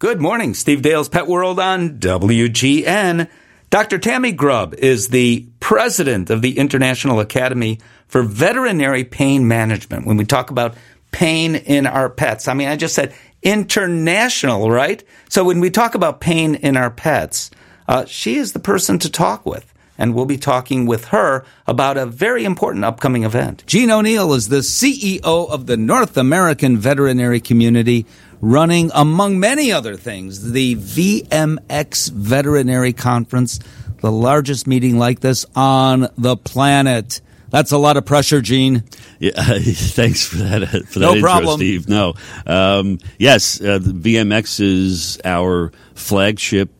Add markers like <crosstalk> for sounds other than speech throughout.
Good morning, Steve Dale's Pet World on WGN. Dr. Tammy Grubb is the president of the International Academy for Veterinary Pain Management. When we talk about pain in our pets, I mean, I just said international, right? So when we talk about pain in our pets, uh, she is the person to talk with. And we'll be talking with her about a very important upcoming event. Gene O'Neill is the CEO of the North American Veterinary Community running, among many other things, the VMX Veterinary Conference, the largest meeting like this on the planet. That's a lot of pressure, Gene. Yeah, <laughs> thanks for that. For that no intro, problem. Steve. No, um, yes, uh, the VMX is our flagship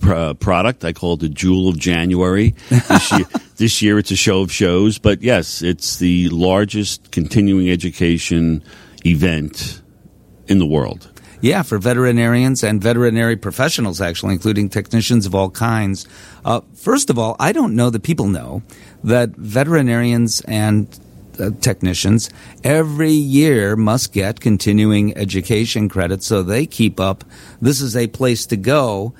pr- product. I call it the Jewel of January. This year, <laughs> this year, it's a show of shows, but yes, it's the largest continuing education event in the world. Yeah, for veterinarians and veterinary professionals, actually, including technicians of all kinds. Uh, first of all, I don't know that people know that veterinarians and uh, technicians every year must get continuing education credits so they keep up. This is a place to go.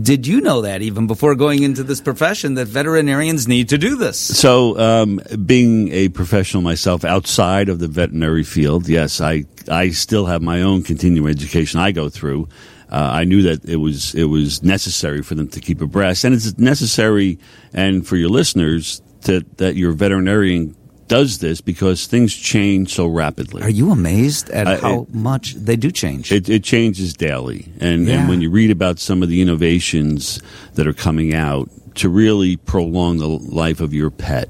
Did you know that even before going into this profession that veterinarians need to do this? So, um, being a professional myself outside of the veterinary field, yes, I I still have my own continuing education I go through. Uh, I knew that it was it was necessary for them to keep abreast, and it's necessary, and for your listeners to, that your veterinarian does this because things change so rapidly. Are you amazed at Uh, how it- much they do change? It, it changes daily, and, Yeah. and when you read about some of the innovations that are coming out to really prolong the life of your pet,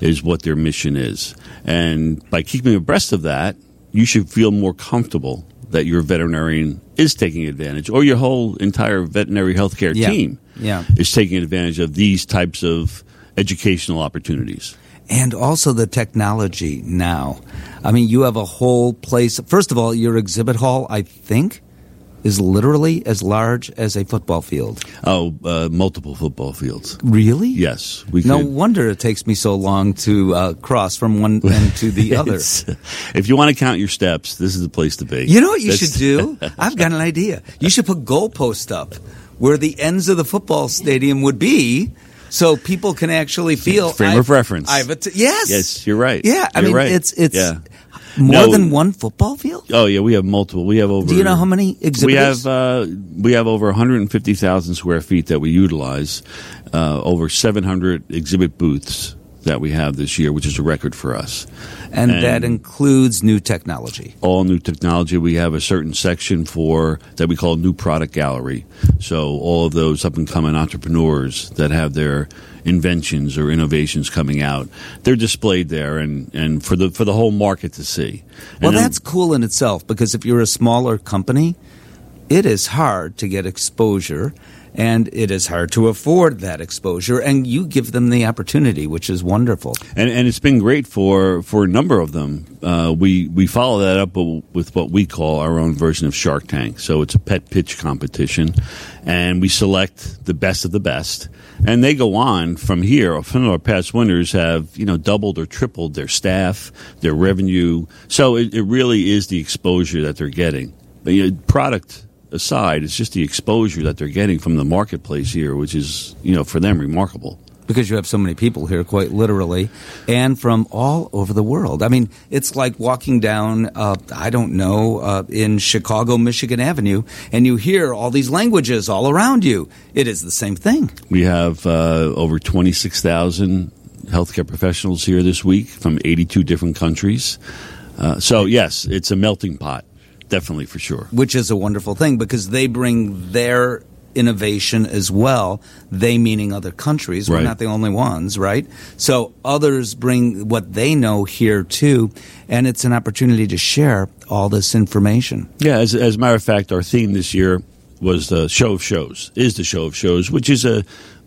is what their mission is. And by keeping abreast of that, you should feel more comfortable that your veterinarian is taking advantage, or your whole entire veterinary healthcare Yeah. team Yeah. is taking advantage of these types of educational opportunities. And also the technology now. I mean, you have a whole place. First of all, your exhibit hall, I think, is literally as large as a football field. Oh, uh, multiple football fields. Really? Yes, we No could. wonder it takes me so long to uh, cross from one <laughs> end to the other. If you want to count your steps, this is the place to be. You know what you That's- should do? <laughs> I've got an idea. You should put goalposts up where the ends of the football stadium would be. So people can actually feel Frame I've- of reference. I've att- yes, Yes, you're right. Yeah, I You're mean right. it's it's Yeah. more No. than one football field. Oh yeah, we have multiple. We have over. Do you know how many exhibits We have uh, we have over 150,000 square feet that we utilize. Uh, over 700 exhibit booths that we have this year, which is a record for us. and, and- that includes new technology. All new technology. We have a certain section for that we call new product gallery. So all of those up and coming entrepreneurs that have their inventions or innovations coming out, they're displayed there, and, and for the for the whole market to see. Well, And then- that's cool in itself because if you're a smaller company, it is hard to get exposure and it is hard to afford that exposure and you give them the opportunity, which is wonderful. and and it's been great for for a number of them. Uh, we we follow that up with what we call our own version of Shark Tank. So it's a pet pitch competition, and we select the best of the best, and they go on from here. Some of our past winners have you know doubled or tripled their staff, their revenue. So it, it really is the exposure that they're getting. But, you know, product aside, it's just the exposure that they're getting from the marketplace here, which is you know for them remarkable. Because you have so many people here, quite literally, and from all over the world. I mean, it's like walking down, uh, I don't know, uh, in Chicago, Michigan Avenue, and you hear all these languages all around you. It is the same thing. We have uh, over 26,000 healthcare professionals here this week from 82 different countries. Uh, so, yes, it's a melting pot, definitely for sure. which is a wonderful thing because they bring their innovation as well. They meaning other countries. We're not the only ones, right? So others bring what they know here too, and it's an opportunity to share all this information. Yeah, as, as a matter of fact, our theme this year was the show of shows, is the show of shows, which is a,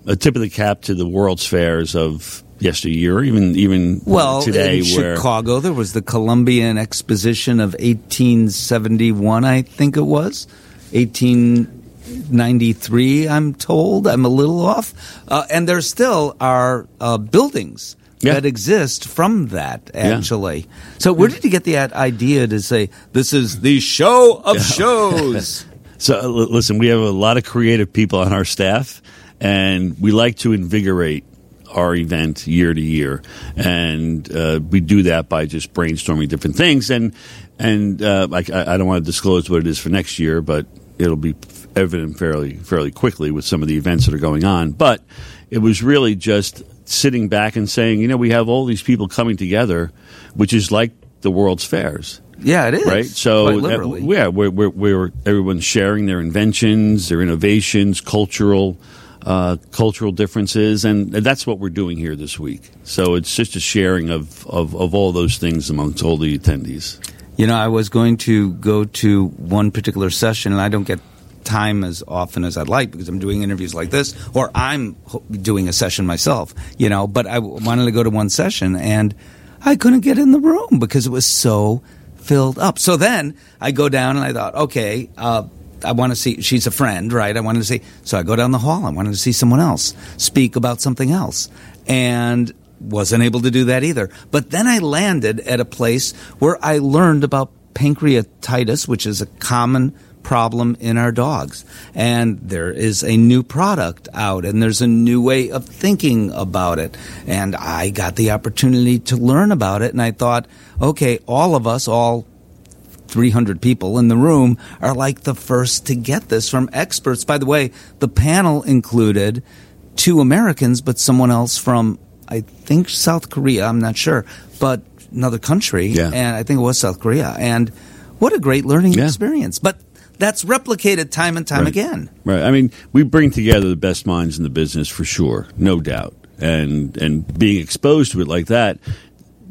a tip of the cap to the world's fairs of yesteryear, even even Well, today, in Chicago, there was the Columbian Exposition of 1871, I think it was. 1893, I'm told. I'm a little off. Uh, and there still are uh, buildings Yeah. that exist from that, actually. So, where did you get the idea to say, this is the show of <laughs> shows? <laughs> So l- listen, we have a lot of creative people on our staff, and we like to invigorate our event year to year, and uh, we do that by just brainstorming different things. And and uh, I, I don't want to disclose what it is for next year, but it'll be evident fairly fairly quickly with some of the events that are going on. But it was really just sitting back and saying, you know, we have all these people coming together, which is like the World's Fairs. Yeah, it is. Right. So, uh, yeah, we're, we're, we're everyone's sharing their inventions, their innovations, cultural uh, cultural differences, and that's what we're doing here this week. So it's just a sharing of, of, of all those things amongst all the attendees. You know, I was going to go to one particular session, and I don't get time as often as I'd like because I'm doing interviews like this, or I'm doing a session myself. You know, but I wanted to go to one session, and I couldn't get in the room because it was so filled up. So then I go down, and I thought, okay. Uh, I want to see, she's a friend, right? I wanted to see, so I go down the hall. I wanted to see someone else speak about something else. And wasn't able to do that either. But then I landed at a place where I learned about pancreatitis, which is a common problem in our dogs. And there is a new product out and there's a new way of thinking about it. And I got the opportunity to learn about it and I thought, okay, all of us, all 300 people in the room are like the first to get this from experts. By the way, the panel included two Americans, but someone else from, I think, South Korea. I'm not sure, but another country. Yeah. And I think it was South Korea. And what a great learning Yeah. experience. But that's replicated time and time Right. again. Right. I mean, we bring together the best minds in the business for sure, no doubt. And and being exposed to it like that,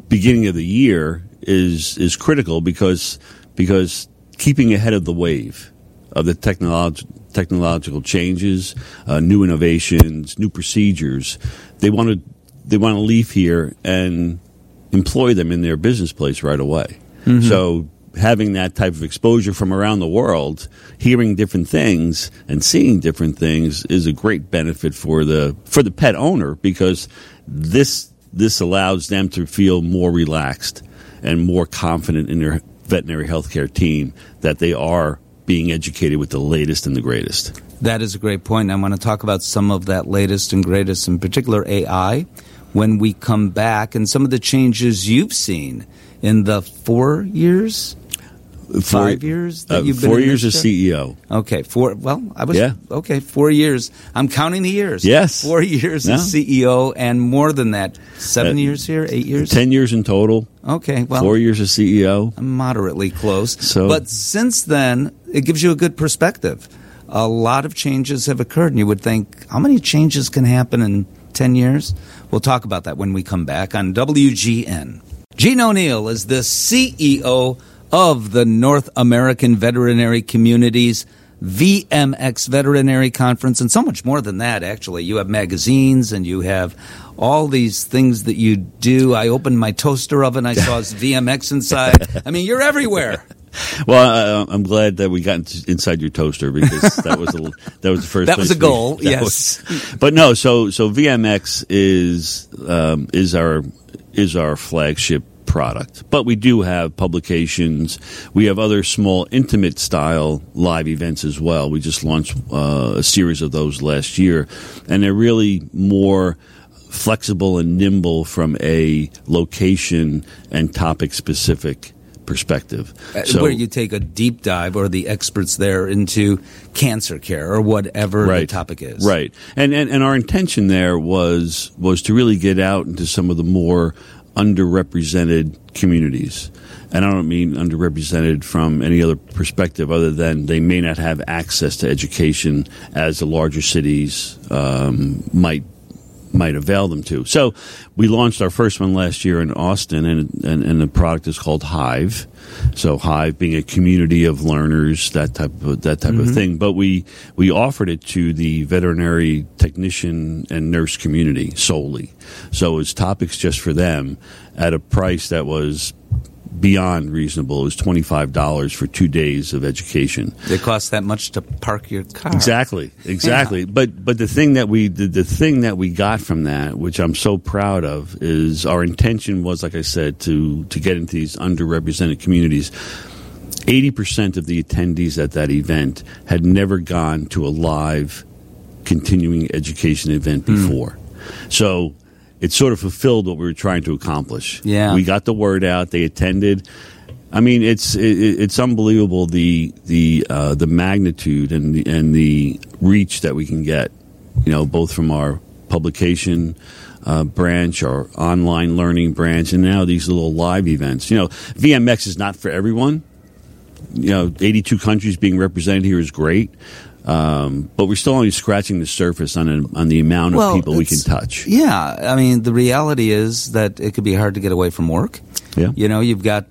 beginning of the year is is critical because because keeping ahead of the wave of the technolog- technological changes, uh, new innovations, new procedures, they want to they want to leave here and employ them in their business place right away. So having that type of exposure from around the world, hearing different things and seeing different things is a great benefit for the for the pet owner because this this allows them to feel more relaxed and more confident in their veterinary healthcare team that they are being educated with the latest and the greatest. That is a great point. I want to talk about some of that latest and greatest, in particular AI, when we come back and some of the changes you've seen in the four years, five years that uh, you've been four years as? CEO. Okay, four. Well, I was Yeah. okay. Four years. I'm counting the years. Yes. four years as CEO, and more than that. Seven Uh, years here, eight years. Ten years in total. Okay, well, four years as CEO. I'm moderately close. So- but since then, it gives you a good perspective. A lot of changes have occurred, and you would think, how many changes can happen in 10 years? We'll talk about that when we come back on WGN. Gene O'Neill is the CEO of the North American Veterinary Communities VMX Veterinary Conference, and so much more than that, actually. You have magazines and you have all these things that you do. I opened my toaster oven, I saw VMX inside. I mean, you're everywhere. <laughs> Well, I, I'm glad that we got inside your toaster because that was a, <laughs> that was the first. That was a goal, <laughs> we- yes. was- but no, so so VMX is um, is our is our flagship product. But we do have publications. We have other small, intimate style live events as well. We just launched uh, a series of those last year, and they're really more flexible and nimble from a location and topic specific perspective. Uh, So- where you take a deep dive, or the experts there, into cancer care or whatever the topic is. Right. And, and and our intention there was was to really get out into some of the more underrepresented communities. And I don't mean underrepresented from any other perspective other than they may not have access to education as the larger cities um, might might avail them to. So we launched our first one last year in Austin, and, and, and the product is called Hive. So Hive being a community of learners, that type of that type of mm-hmm. thing. But we we offered it to the veterinary technician and nurse community solely. So it's topics just for them at a price that was beyond reasonable. It was twenty five dollars for two days of education. It costs that much to park your car. Exactly, exactly. But but the thing that we the, the thing that we got from that, which I'm so proud of, is our intention was, like I said, to to get into these underrepresented communities. 80% of the attendees at that event had never gone to a live continuing education event Hmm. before. So it sort of fulfilled what we were trying to accomplish. Yeah. We got the word out, they attended. I mean, it's it, it's unbelievable the the uh, the magnitude and the, and the reach that we can get. You know, both from our publication uh, branch, our online learning branch, and now these little live events. You know, VMX is not for everyone. You know, 82 countries being represented here is great, um, but we're still only scratching the surface on a, on the amount of Well, people we can touch. Yeah, I mean, the reality is that it could be hard to get away from work. Yeah. You know, you've got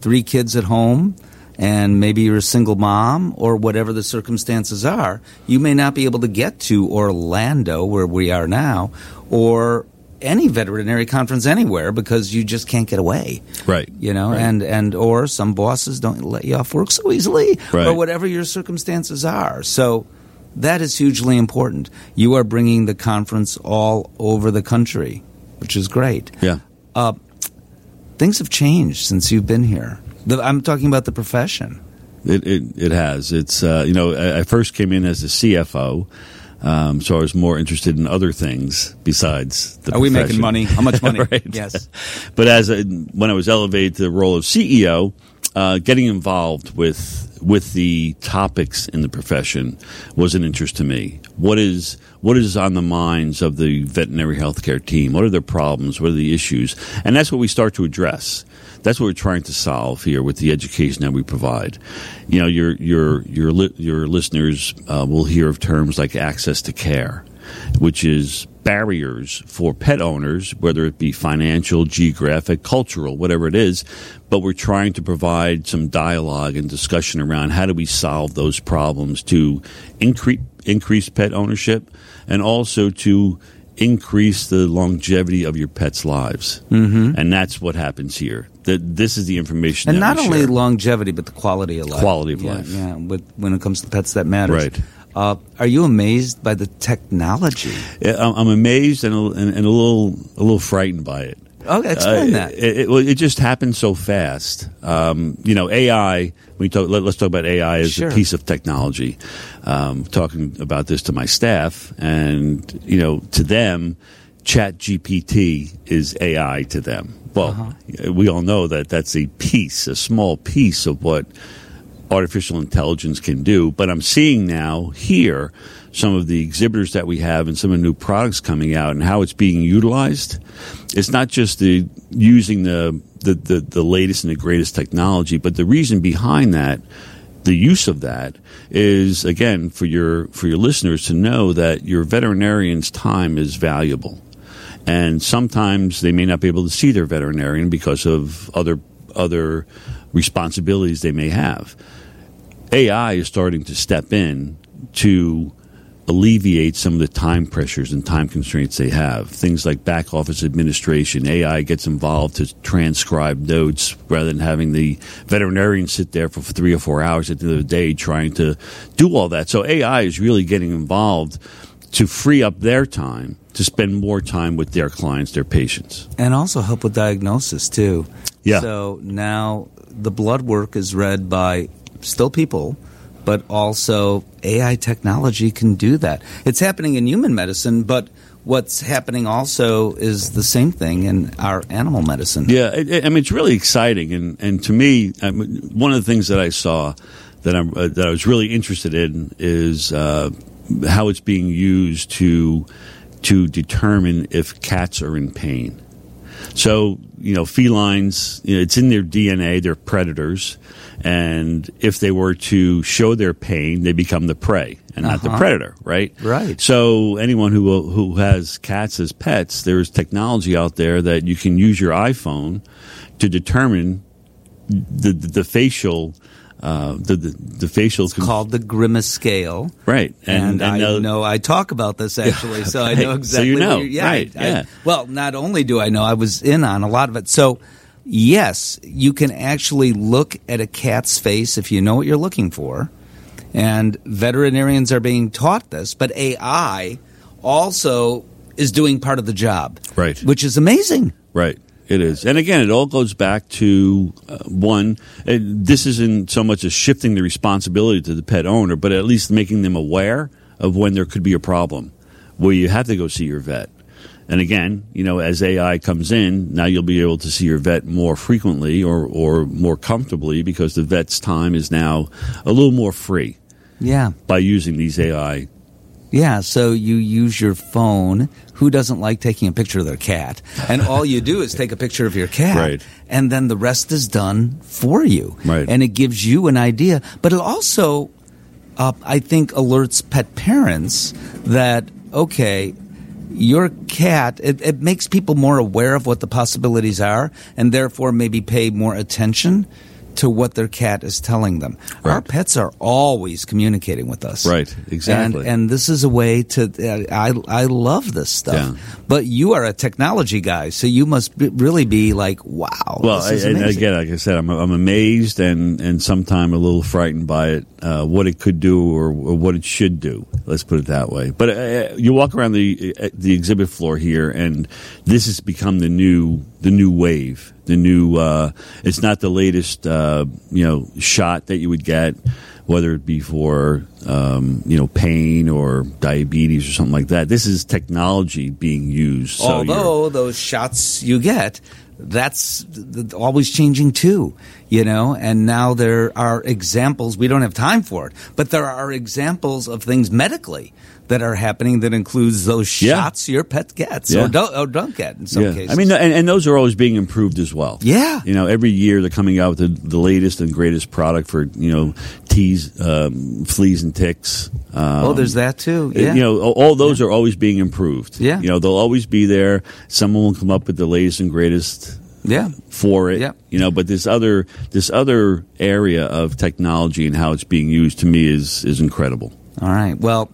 three kids at home, and maybe you're a single mom, or whatever the circumstances are. You may not be able to get to Orlando, where we are now, or any veterinary conference anywhere because you just can't get away. Right. You know, Right. and and or some bosses don't let you off work so easily, or whatever your circumstances are. So. That is hugely important. You are bringing the conference all over the country, which is great. Yeah. Uh, things have changed since you've been here. The, I'm talking about the profession. It it, it has. It's uh, you know I, I first came in as a CFO, um, so I was more interested in other things besides the. Are we making money? How much <laughs> money? Right. Yes. But as a, when I was elevated to the role of CEO, uh, getting involved with with the topics in the profession was an interest to me. What is what is on the minds of the veterinary healthcare team? What are their problems? What are the issues? And that's what we start to address. That's what we're trying to solve here with the education that we provide. You know, your your your li- your listeners uh, will hear of terms like access to care, which is barriers for pet owners, whether it be financial, geographic, cultural, whatever it is. But we're trying to provide some dialogue and discussion around how do we solve those problems to increase increase pet ownership and also to increase the longevity of your pets' lives. Mm-hmm. And that's what happens here. That this is the information And not only share. longevity, but the quality of life. Quality of Yeah, life. Yeah, with, when it comes to pets, that matters. Right. Uh, are you amazed by the technology? Yeah, I'm amazed and a, and, and a little a little frightened by it. Okay, explain Uh, that. It, it, well, it just happened so fast. Um, you know, AI. We talk. Let, us talk about AI as Sure. a piece of technology. Um, talking about this to my staff, and you know, to them, Chat GPT is AI to them. Well, Uh-huh. we all know that that's a piece, a small piece of what artificial intelligence can do. But I'm seeing now here some of the exhibitors that we have and some of the new products coming out and how it's being utilized. It's not just the using the the, the, the latest and the greatest technology, but the reason behind that the use of that is again for your for your listeners to know that your veterinarian's time is valuable and sometimes they may not be able to see their veterinarian because of other other responsibilities they may have. AI is starting to step in to alleviate some of the time pressures and time constraints they have. Things like back office administration. AI gets involved to transcribe notes rather than having the veterinarian sit there for three or four hours at the end of the day trying to do all that. So AI is really getting involved to free up their time to spend more time with their clients, their patients. and also help with diagnosis too. Yeah. So now the blood work is read by still people, but also AI technology can do that. It's happening in human medicine, but what's happening also is the same thing in our animal medicine. Yeah, I mean, it's really exciting, and and to me, I mean, one of the things that I saw that I'm uh, that I was really interested in is uh, how it's being used to to determine if cats are in pain. So you know, felines, you know, it's in their DNA; they're predators, and if they were to show their pain, they become the prey and not the Uh-huh. predator, right? Right. So anyone who who has cats as pets, there's technology out there that you can use your iPhone to determine the the, the facial uh, the, the the facial It's called the Grimace scale. right And, I uh, know I talk about this <laughs> actually, so I know Right. So exactly. you know. you're- yeah, Right. I- Yeah. well, not only do I know, I was in on a lot of it. So, yes, you can actually look at a cat's face if you know what you're looking for, and veterinarians are being taught this. But AI also is doing part of the job, Right. Which is amazing. right. It is, and again, it all goes back to uh, one. uh this isn't so much as shifting the responsibility to the pet owner, but at least making them aware of when there could be a problem where you have to go see your vet. And again, you know, as AI comes in, now you'll be able to see your vet more frequently or, or more comfortably because the vet's time is now a little more free. Yeah. By using these AI. Yeah, so you use your phone. Who doesn't like taking a picture of their cat? And all you do is take a picture of your cat. Right. And then the rest is done for you. Right. And it gives you an idea. But it also, uh, I think, alerts pet parents that, okay, your cat, it, it, makes people more aware of what the possibilities are and therefore maybe pay more attention to what their cat is telling them. Right. Our pets are always communicating with us. Right, exactly. And, and this is a way to, uh, I, I love this stuff. Yeah. But you are a technology guy, so you must be, really be like, wow. Well, I, and again, like I said, I'm, I'm amazed and, and sometimes a little frightened by it, uh, what it could do or, or, what it should do. Let's put it that way. But uh, you walk around the, uh, the exhibit floor here, and this has become the new, the new wave the new. Uh, it's not the latest, uh, you know, shot that you would get, whether it be for um, you know pain or diabetes or something like that. This is technology being used. So Although those shots you get, that's always changing too, you know. And now there are examples. We don't have time for it, but there are examples of things medically that are happening that includes those shots yeah. your pet gets yeah. or, don't, or don't get in some yeah. cases. I mean, and, and, those are always being improved as well. Yeah. You know, every year they're coming out with the, the latest and greatest product for, you know, teas, um, fleas and ticks. Um, oh, there's that too. Yeah. You know, all those are always being improved. Yeah. You know, they'll always be there. Someone will come up with the latest and greatest yeah for it yeah. you know but this other this other area of technology and how it's being used to me is is incredible all right well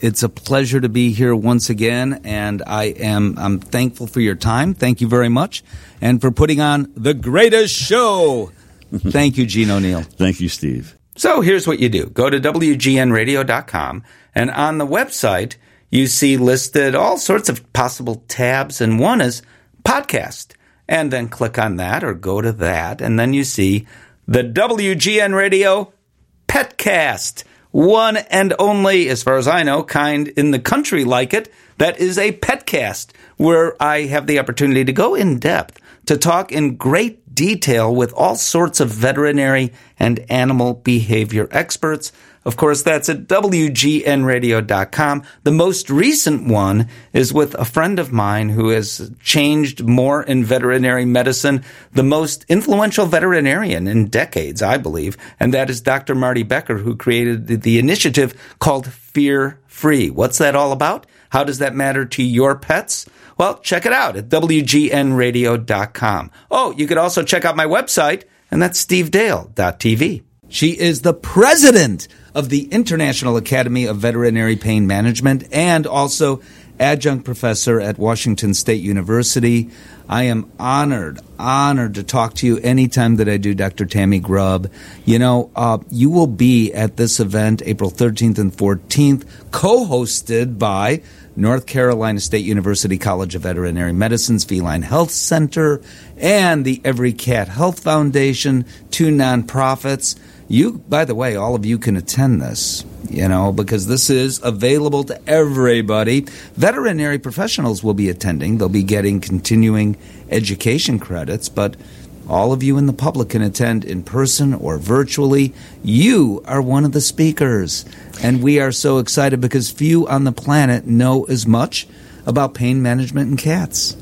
it's a pleasure to be here once again, and I am I'm thankful for your time. Thank you very much, and for putting on the greatest show. <laughs> Thank you, Gene O'Neill. Thank you, Steve. So here's what you do: go to wgnradio.com, and on the website you see listed all sorts of possible tabs, and one is podcast, and then click on that or go to that, and then you see the WGN Radio Petcast one and only, as far as I know, kind in the country like it. That is a petcast where I have the opportunity to go in depth to talk in great detail with all sorts of veterinary and animal behavior experts of course, that's at WGNradio.com. The most recent one is with a friend of mine who has changed more in veterinary medicine, the most influential veterinarian in decades, I believe, and that is Dr. Marty Becker, who created the initiative called Fear Free. What's that all about? How does that matter to your pets? Well, check it out at WGNradio.com. Oh, you could also check out my website, and that's stevedale.tv. She is the president of the International Academy of Veterinary Pain Management and also adjunct professor at Washington State University. I am honored, honored to talk to you anytime that I do, Dr. Tammy Grubb. You know, uh, you will be at this event April 13th and 14th, co hosted by North Carolina State University College of Veterinary Medicine's Feline Health Center and the Every Cat Health Foundation, two nonprofits. You, by the way, all of you can attend this, you know, because this is available to everybody. Veterinary professionals will be attending. They'll be getting continuing education credits, but all of you in the public can attend in person or virtually. You are one of the speakers. And we are so excited because few on the planet know as much about pain management in cats.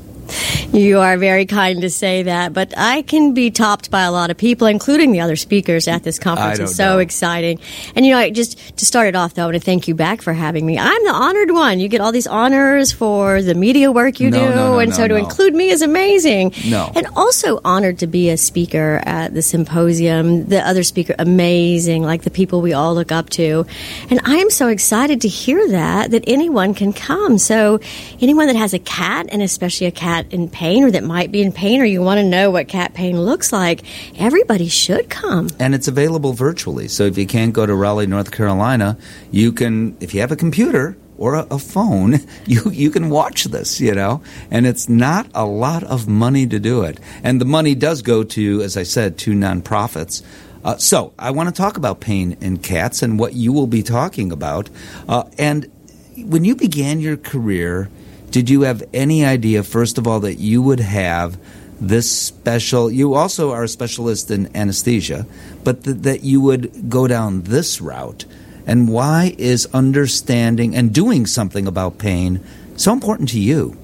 You are very kind to say that, but I can be topped by a lot of people, including the other speakers at this conference. It's so know. exciting. And you know, I just to start it off, though, I want to thank you back for having me. I'm the honored one. You get all these honors for the media work you no, do, no, no, and so to include me is amazing. No, and also honored to be a speaker at the symposium. The other speaker, amazing, like the people we all look up to, and I am so excited to hear that that anyone can come. So anyone that has a cat, and especially a cat in pain or that might be in pain or you want to know what cat pain looks like, everybody should come. And it's available virtually. So if you can't go to Raleigh, North Carolina, you can, if you have a computer, or a, a, phone, <laughs> you you can watch this, you know, and it's not a lot of money to do it, and the money does go to, as I said, to nonprofits. Uh, so I want to talk about pain in cats and what you will be talking about. Uh, and when you began your career, did you have any idea, first of all, that you would have this special? You also are a specialist in anesthesia, but th- that you would go down this route. And why is understanding and doing something about pain so important to you?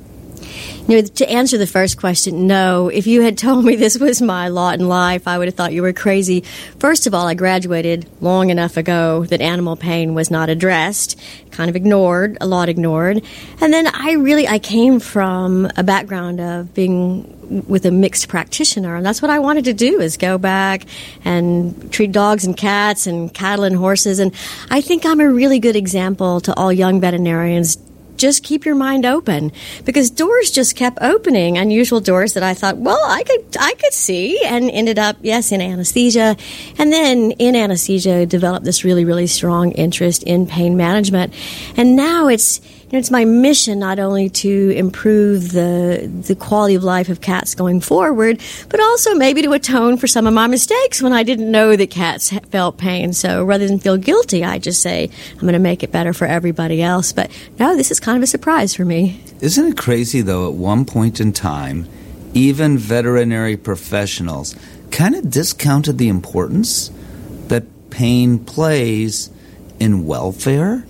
You know, to answer the first question, no. If you had told me this was my lot in life, I would have thought you were crazy. First of all, I graduated long enough ago that animal pain was not addressed, kind of ignored, a lot ignored. And then I really, I came from a background of being with a mixed practitioner and that's what I wanted to do is go back and treat dogs and cats and cattle and horses and I think I'm a really good example to all young veterinarians just keep your mind open. Because doors just kept opening unusual doors that I thought well I could I could see and ended up yes in anesthesia. And then in anesthesia developed this really really strong interest in pain management. And now it's it's my mission not only to improve the the quality of life of cats going forward, but also maybe to atone for some of my mistakes when I didn't know that cats felt pain. So rather than feel guilty, I just say I'm going to make it better for everybody else. But no, this is kind of a surprise for me. Isn't it crazy though? At one point in time, even veterinary professionals kind of discounted the importance that pain plays in welfare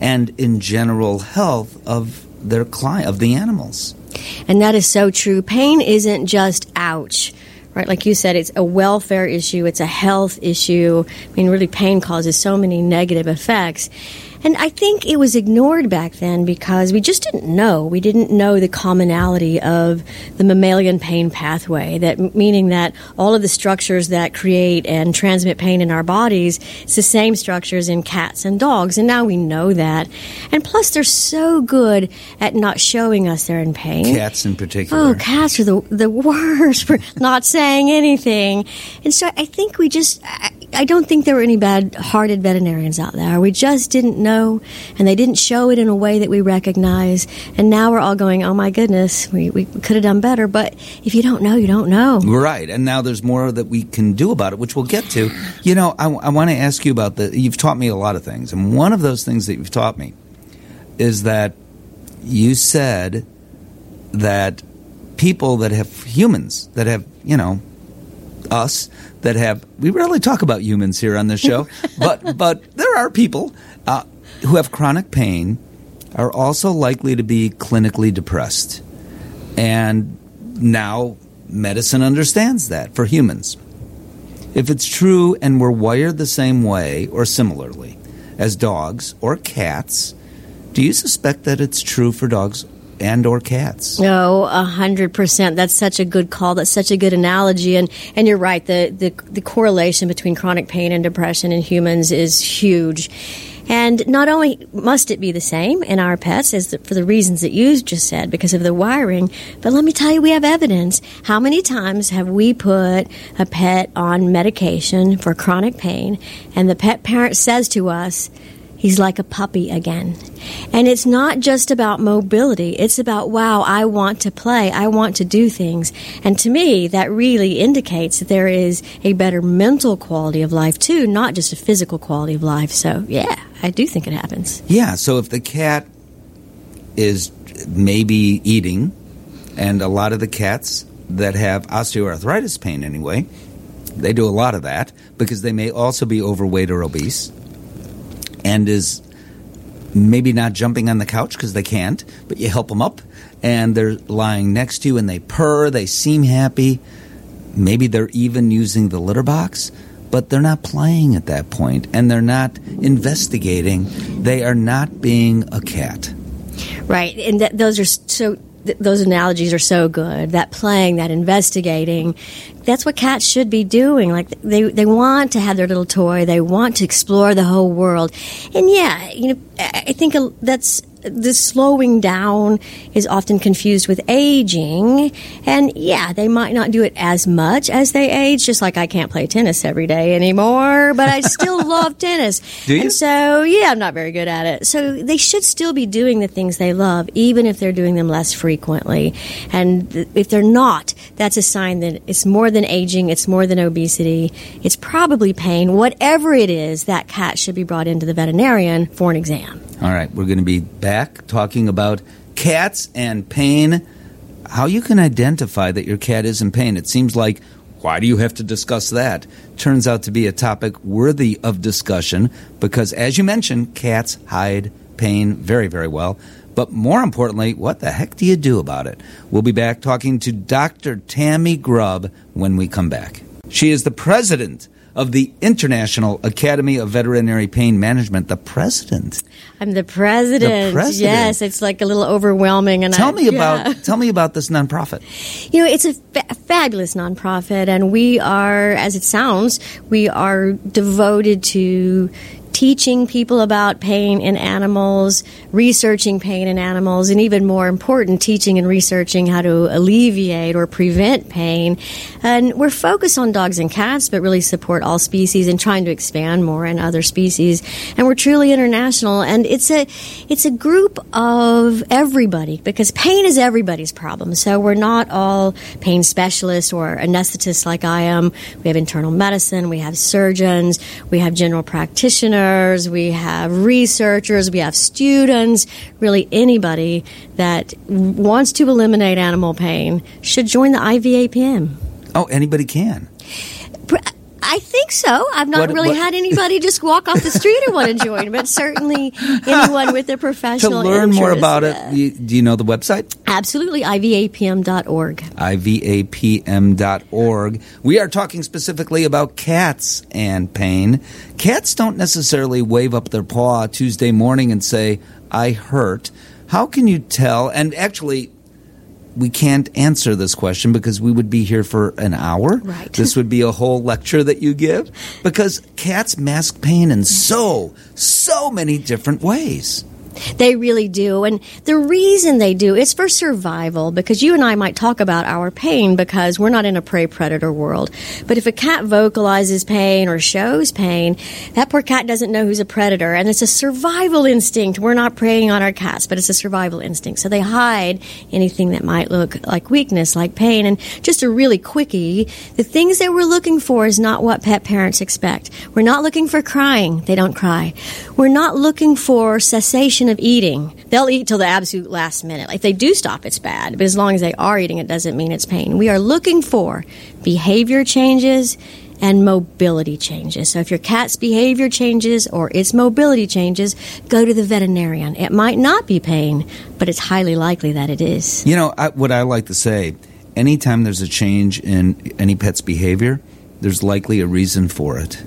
and in general health of their client of the animals. And that is so true. Pain isn't just ouch. Right, like you said, it's a welfare issue, it's a health issue. I mean, really, pain causes so many negative effects. And I think it was ignored back then because we just didn't know. We didn't know the commonality of the mammalian pain pathway, that meaning that all of the structures that create and transmit pain in our bodies, it's the same structures in cats and dogs. And now we know that. And plus they're so good at not showing us they're in pain. Cats in particular. Oh, cats are the the worst for <laughs> not saying anything. And so I think we just I, I don't think there were any bad-hearted veterinarians out there. We just didn't know and they didn't show it in a way that we recognize. And now we're all going, oh my goodness, we, we could have done better. But if you don't know, you don't know. Right. And now there's more that we can do about it, which we'll get to. You know, I, I want to ask you about the, you've taught me a lot of things. And one of those things that you've taught me is that you said that people that have humans that have, you know, us that have we rarely talk about humans here on this show, <laughs> but but there are people uh, who have chronic pain are also likely to be clinically depressed. And now medicine understands that for humans. If it's true and we're wired the same way or similarly as dogs or cats, do you suspect that it's true for dogs and or cats. No, a hundred percent. That's such a good call. That's such a good analogy. And and you're right. The, the the correlation between chronic pain and depression in humans is huge. And not only must it be the same in our pets as the, for the reasons that you just said because of the wiring, but let me tell you, we have evidence. How many times have we put a pet on medication for chronic pain and the pet parent says to us, He's like a puppy again. And it's not just about mobility. It's about, wow, I want to play. I want to do things. And to me, that really indicates that there is a better mental quality of life too, not just a physical quality of life. So, yeah, I do think it happens. Yeah. So if the cat is maybe eating, and a lot of the cats that have osteoarthritis pain anyway, they do a lot of that because they may also be overweight or obese and is maybe not jumping on the couch because they can't, but you help them up and they're lying next to you and they purr, they seem happy. Maybe they're even using the litter box, but they're not playing at that point and they're not investigating. They are not being a cat. Right. And th- those are so th- those analogies are so good. That playing, that investigating, that's what cats should be doing. Like they they want to have their little toy. They want to explore the whole world. And yeah, you know, I think that's the slowing down is often confused with aging. And yeah, they might not do it as much as they age, just like I can't play tennis every day anymore, but I still <laughs> love tennis. Do you? And so, yeah, I'm not very good at it. So they should still be doing the things they love, even if they're doing them less frequently. And th- if they're not, that's a sign that it's more than aging, it's more than obesity, it's probably pain. Whatever it is, that cat should be brought into the veterinarian for an exam. All right, we're going to be back talking about cats and pain. How you can identify that your cat is in pain. It seems like why do you have to discuss that? Turns out to be a topic worthy of discussion because, as you mentioned, cats hide pain very, very well. But more importantly, what the heck do you do about it? We'll be back talking to Dr. Tammy Grubb when we come back. She is the president of the International Academy of Veterinary Pain Management. The president. I'm the president. The president. Yes, it's like a little overwhelming. And Tell I, me yeah. about tell me about this nonprofit. You know, it's a fa- fabulous nonprofit, and we are, as it sounds, we are devoted to teaching people about pain in animals, researching pain in animals, and even more important, teaching and researching how to alleviate or prevent pain. And we're focused on dogs and cats, but really support all species and trying to expand more in other species. And we're truly international, and it's a it's a group of everybody because pain is everybody's problem. So we're not all pain specialists or anesthetists like I am. We have internal medicine, we have surgeons, we have general practitioners we have researchers, we have students, really anybody that wants to eliminate animal pain should join the IVAPM. Oh, anybody can. I think so. I've not What- really what- had anybody just walk off the street and want to join, but certainly <laughs> anyone with a professional. To learn more about yeah. it, you, do you know the website? Absolutely, IVAPM.org. ivapm.org. We are talking specifically about cats and pain. Cats don't necessarily wave up their paw Tuesday morning and say, I hurt. How can you tell? And actually, we can't answer this question because we would be here for an hour. Right. This would be a whole lecture that you give because cats mask pain in so, so many different ways. They really do. And the reason they do is for survival because you and I might talk about our pain because we're not in a prey predator world. But if a cat vocalizes pain or shows pain, that poor cat doesn't know who's a predator. And it's a survival instinct. We're not preying on our cats, but it's a survival instinct. So they hide anything that might look like weakness, like pain. And just a really quickie, the things that we're looking for is not what pet parents expect. We're not looking for crying. They don't cry. We're not looking for cessation of eating. They'll eat till the absolute last minute. If they do stop, it's bad. But as long as they are eating, it doesn't mean it's pain. We are looking for behavior changes and mobility changes. So if your cat's behavior changes or its mobility changes, go to the veterinarian. It might not be pain, but it's highly likely that it is. You know, I, what I like to say anytime there's a change in any pet's behavior, there's likely a reason for it.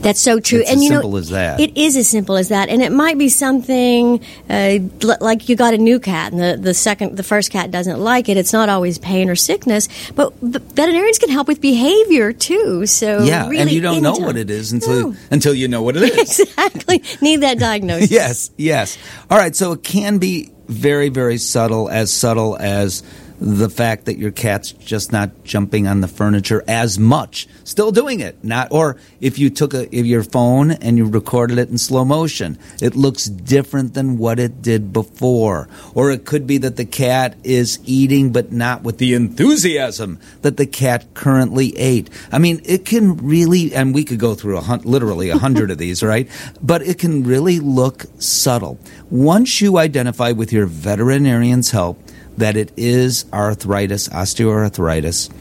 That's so true. It's and as you know, as that. It is as simple as that, and it might be something uh, like you got a new cat, and the, the second, the first cat doesn't like it. It's not always pain or sickness, but, but veterinarians can help with behavior too. So Yeah, really and you don't know what it is until No. until you know what it is. <laughs> exactly need that diagnosis. <laughs> yes, yes. All right, so it can be very, very subtle, as subtle as the fact that your cat's just not jumping on the furniture as much. Still doing it. Not or if you took a if your phone and you recorded it in slow motion, it looks different than what it did before. Or it could be that the cat is eating but not with the enthusiasm that the cat currently ate. I mean, it can really and we could go through a hun- literally a hundred of these, <laughs> right? But it can really look subtle. Once you identify with your veterinarian's help that it is arthritis, osteoarthritis,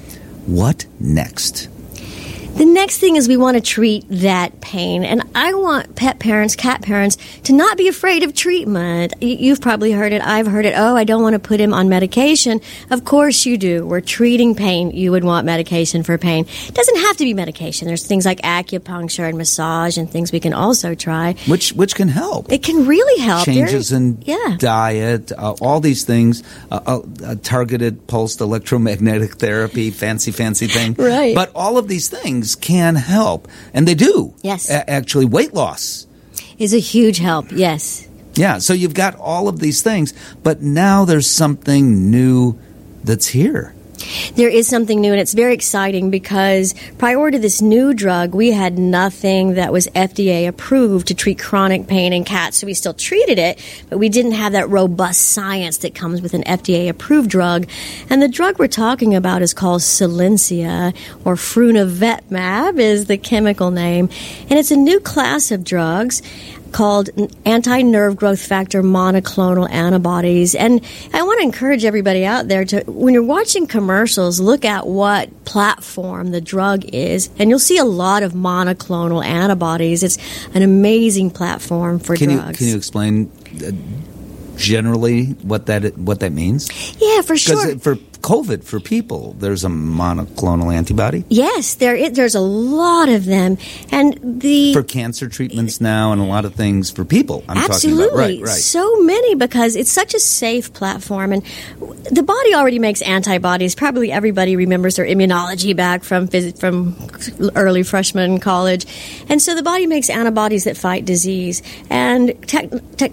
what next? The next thing is we want to treat that pain. And I want pet parents, cat parents, to not be afraid of treatment. You've probably heard it. I've heard it. Oh, I don't want to put him on medication. Of course you do. We're treating pain. You would want medication for pain. It doesn't have to be medication. There's things like acupuncture and massage and things we can also try. Which which can help. It can really help. Changes in yeah. diet, uh, all these things, uh, uh, targeted pulsed electromagnetic therapy, fancy, fancy thing. <laughs> Right. But all of these things can help, and they do. Yes. A- actually, weight loss. is a huge help. Yes. Yeah, so you've got all of these things, but now there's something new that's here. There is something new, and it's very exciting because prior to this new drug, we had nothing that was FDA approved to treat chronic pain in cats. So we still treated it, but we didn't have that robust science that comes with an FDA approved drug. And the drug we're talking about is called Solensia, or Frunevetmab is the chemical name. And it's a new class of drugs called anti nerve growth factor monoclonal antibodies. And I want to encourage everybody out there to, when you're watching commercials, look at what platform the drug is, and you'll see a lot of monoclonal antibodies. It's an amazing platform for can drugs. You, can you explain? Uh, generally, what that what that means? Yeah, for sure. For COVID for people. There's a monoclonal antibody. Yes, there is, there's a lot of them, and the for cancer treatments now, and a lot of things for people. I'm absolutely, right, right. so many because it's such a safe platform, and the body already makes antibodies. Probably everybody remembers their immunology back from from early freshman college, and so the body makes antibodies that fight disease. And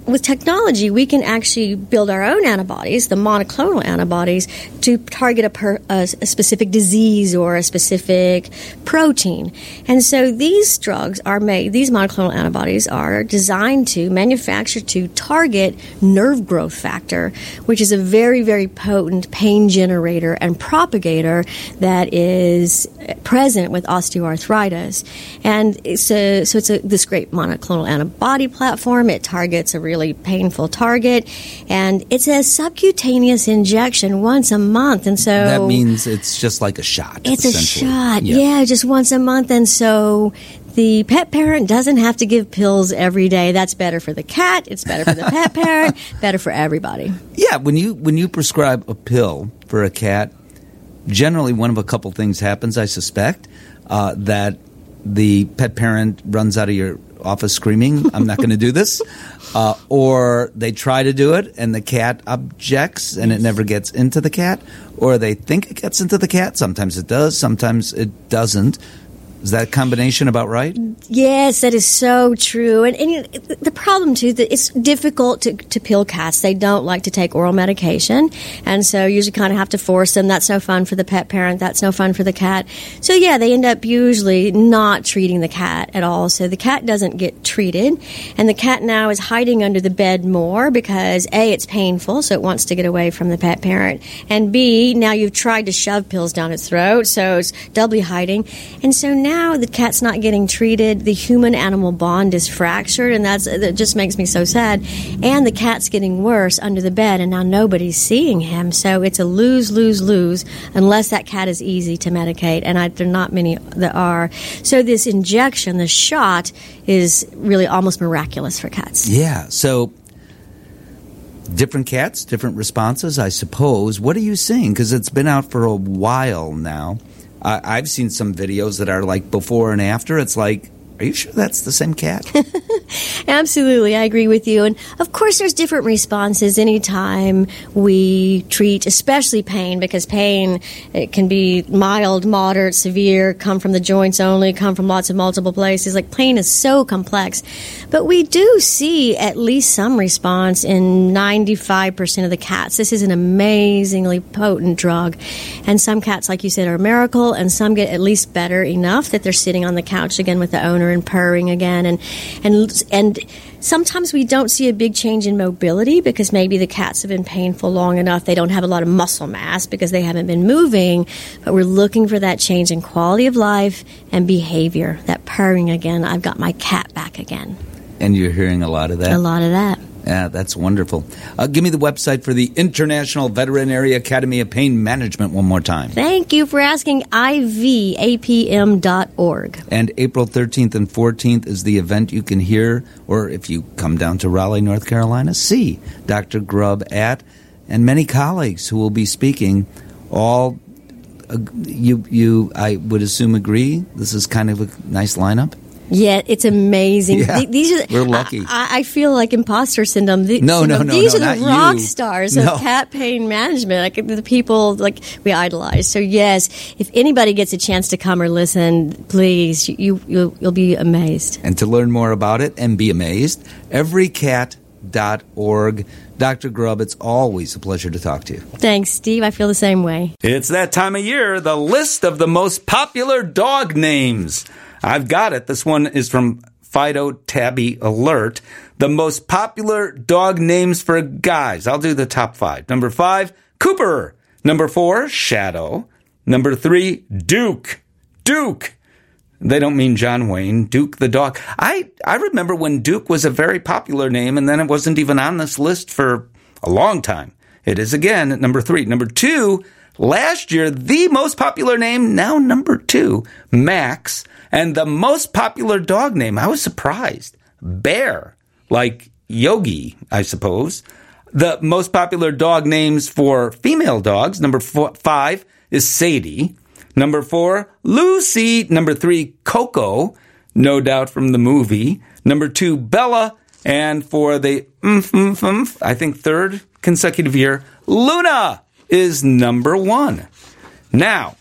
with technology, we can actually build our own antibodies, the monoclonal antibodies, to target a, per, a, a, specific disease or a specific protein. And so these drugs are made, these monoclonal antibodies are designed to, manufactured to target nerve growth factor, which is a very, very potent pain generator and propagator that is present with osteoarthritis. And a, so it's a, this great monoclonal antibody platform. It targets a really painful target, and it's a subcutaneous injection once a month month, and so that means it's just like a shot. It's a shot, yeah. yeah, just once a month, and so the pet parent doesn't have to give pills every day. That's better for the cat. It's better for the pet <laughs> parent. Better for everybody. Yeah, when you when you prescribe a pill for a cat, generally one of a couple things happens. I suspect uh, that the pet parent runs out of your office screaming, "I'm not going to do this," uh, or they try to do it and the cat objects and it never gets into the cat, or they think it gets into the cat. Sometimes it does, sometimes it doesn't. Is that combination about right? Yes, that is so true. And, and the problem too that it's difficult to, to pill cats. They don't like to take oral medication, and so you usually kind of have to force them. That's no fun for the pet parent. That's no fun for the cat. So yeah, they end up usually not treating the cat at all. So the cat doesn't get treated, and the cat now is hiding under the bed more because a it's painful, so it wants to get away from the pet parent, and b now you've tried to shove pills down its throat, so it's doubly hiding, and so now now the cat's not getting treated. The human animal bond is fractured, and that's that just makes me so sad. And the cat's getting worse under the bed, and now nobody's seeing him. So it's a lose, lose, lose unless that cat is easy to medicate, and I, there are not many that are. So this injection, the shot, is really almost miraculous for cats. Yeah. So different cats, different responses, I suppose. What are you seeing? Because it's been out for a while now. I've seen some videos that are like before and after. It's like are you sure that's the same cat? <laughs> Absolutely, I agree with you. And of course, there's different responses anytime we treat, especially pain, because pain it can be mild, moderate, severe, come from the joints only, come from lots of multiple places. Like pain is so complex, but we do see at least some response in 95% of the cats. This is an amazingly potent drug, and some cats, like you said, are a miracle, and some get at least better enough that they're sitting on the couch again with the owner and purring again. And and and sometimes we don't see a big change in mobility because maybe the cats have been painful long enough. They don't have a lot of muscle mass because they haven't been moving. But we're looking for that change in quality of life and behavior that purring again. I've got my cat back again. And you're hearing a lot of that? A lot of that yeah, that's wonderful. Uh, give me the website for the International Veterinary Academy of Pain Management one more time. Thank you for asking. IVAPM.org. And April 13th and 14th is the event you can hear, or if you come down to Raleigh, North Carolina, see Dr. Grubb at, and many colleagues who will be speaking. All uh, you, you, I would assume, agree. This is kind of a nice lineup. Yeah, it's amazing. Yeah, these are we're lucky. I, I feel like imposter syndrome. The, no, no, no, These no, are the rock you. stars no. of cat pain management. Like the people like we idolize. So yes, if anybody gets a chance to come or listen, please, you you'll, you'll be amazed. And to learn more about it and be amazed, EveryCat www.cat.org. Dr. Grubb, it's always a pleasure to talk to you. Thanks, Steve. I feel the same way. It's that time of year, the list of the most popular dog names. I've got it. This one is from Fido Tabby Alert. The most popular dog names for guys. I'll do the top five. Number five, Cooper. Number four, Shadow. Number three, Duke. Duke. They don't mean John Wayne, Duke the dog. I, I remember when Duke was a very popular name and then it wasn't even on this list for a long time. It is again at number three. Number two, last year, the most popular name, now number two, Max. And the most popular dog name, I was surprised, Bear, like Yogi, I suppose. The most popular dog names for female dogs, number four, five is Sadie. Number four, Lucy. Number three, Coco, no doubt from the movie. Number two, Bella. And for the mm, mm, mm, I think third consecutive year, Luna is number one. Now,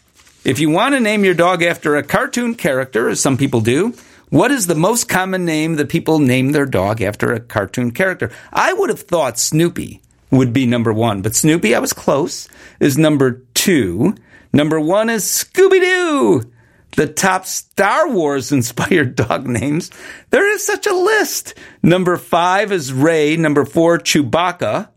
if you want to name your dog after a cartoon character, as some people do, what is the most common name that people name their dog after a cartoon character? I would have thought Snoopy would be number one, but Snoopy, I was close, is number two. Number one is Scooby Doo. The top Star Wars inspired <laughs> dog names. There is such a list. Number five is Rey. Number four, Chewbacca.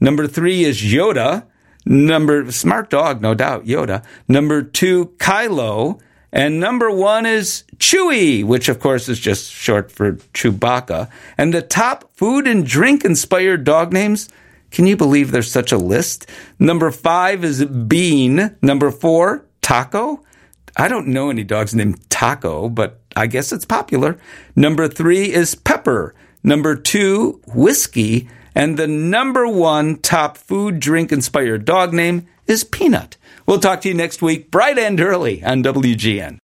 Number three is Yoda. Number, smart dog, no doubt, Yoda. Number two, Kylo. And number one is Chewie, which of course is just short for Chewbacca. And the top food and drink inspired dog names can you believe there's such a list? Number five is Bean. Number four, Taco. I don't know any dogs named Taco, but I guess it's popular. Number three is Pepper. Number two, Whiskey. And the number one top food drink inspired dog name is Peanut. We'll talk to you next week, bright and early on WGN.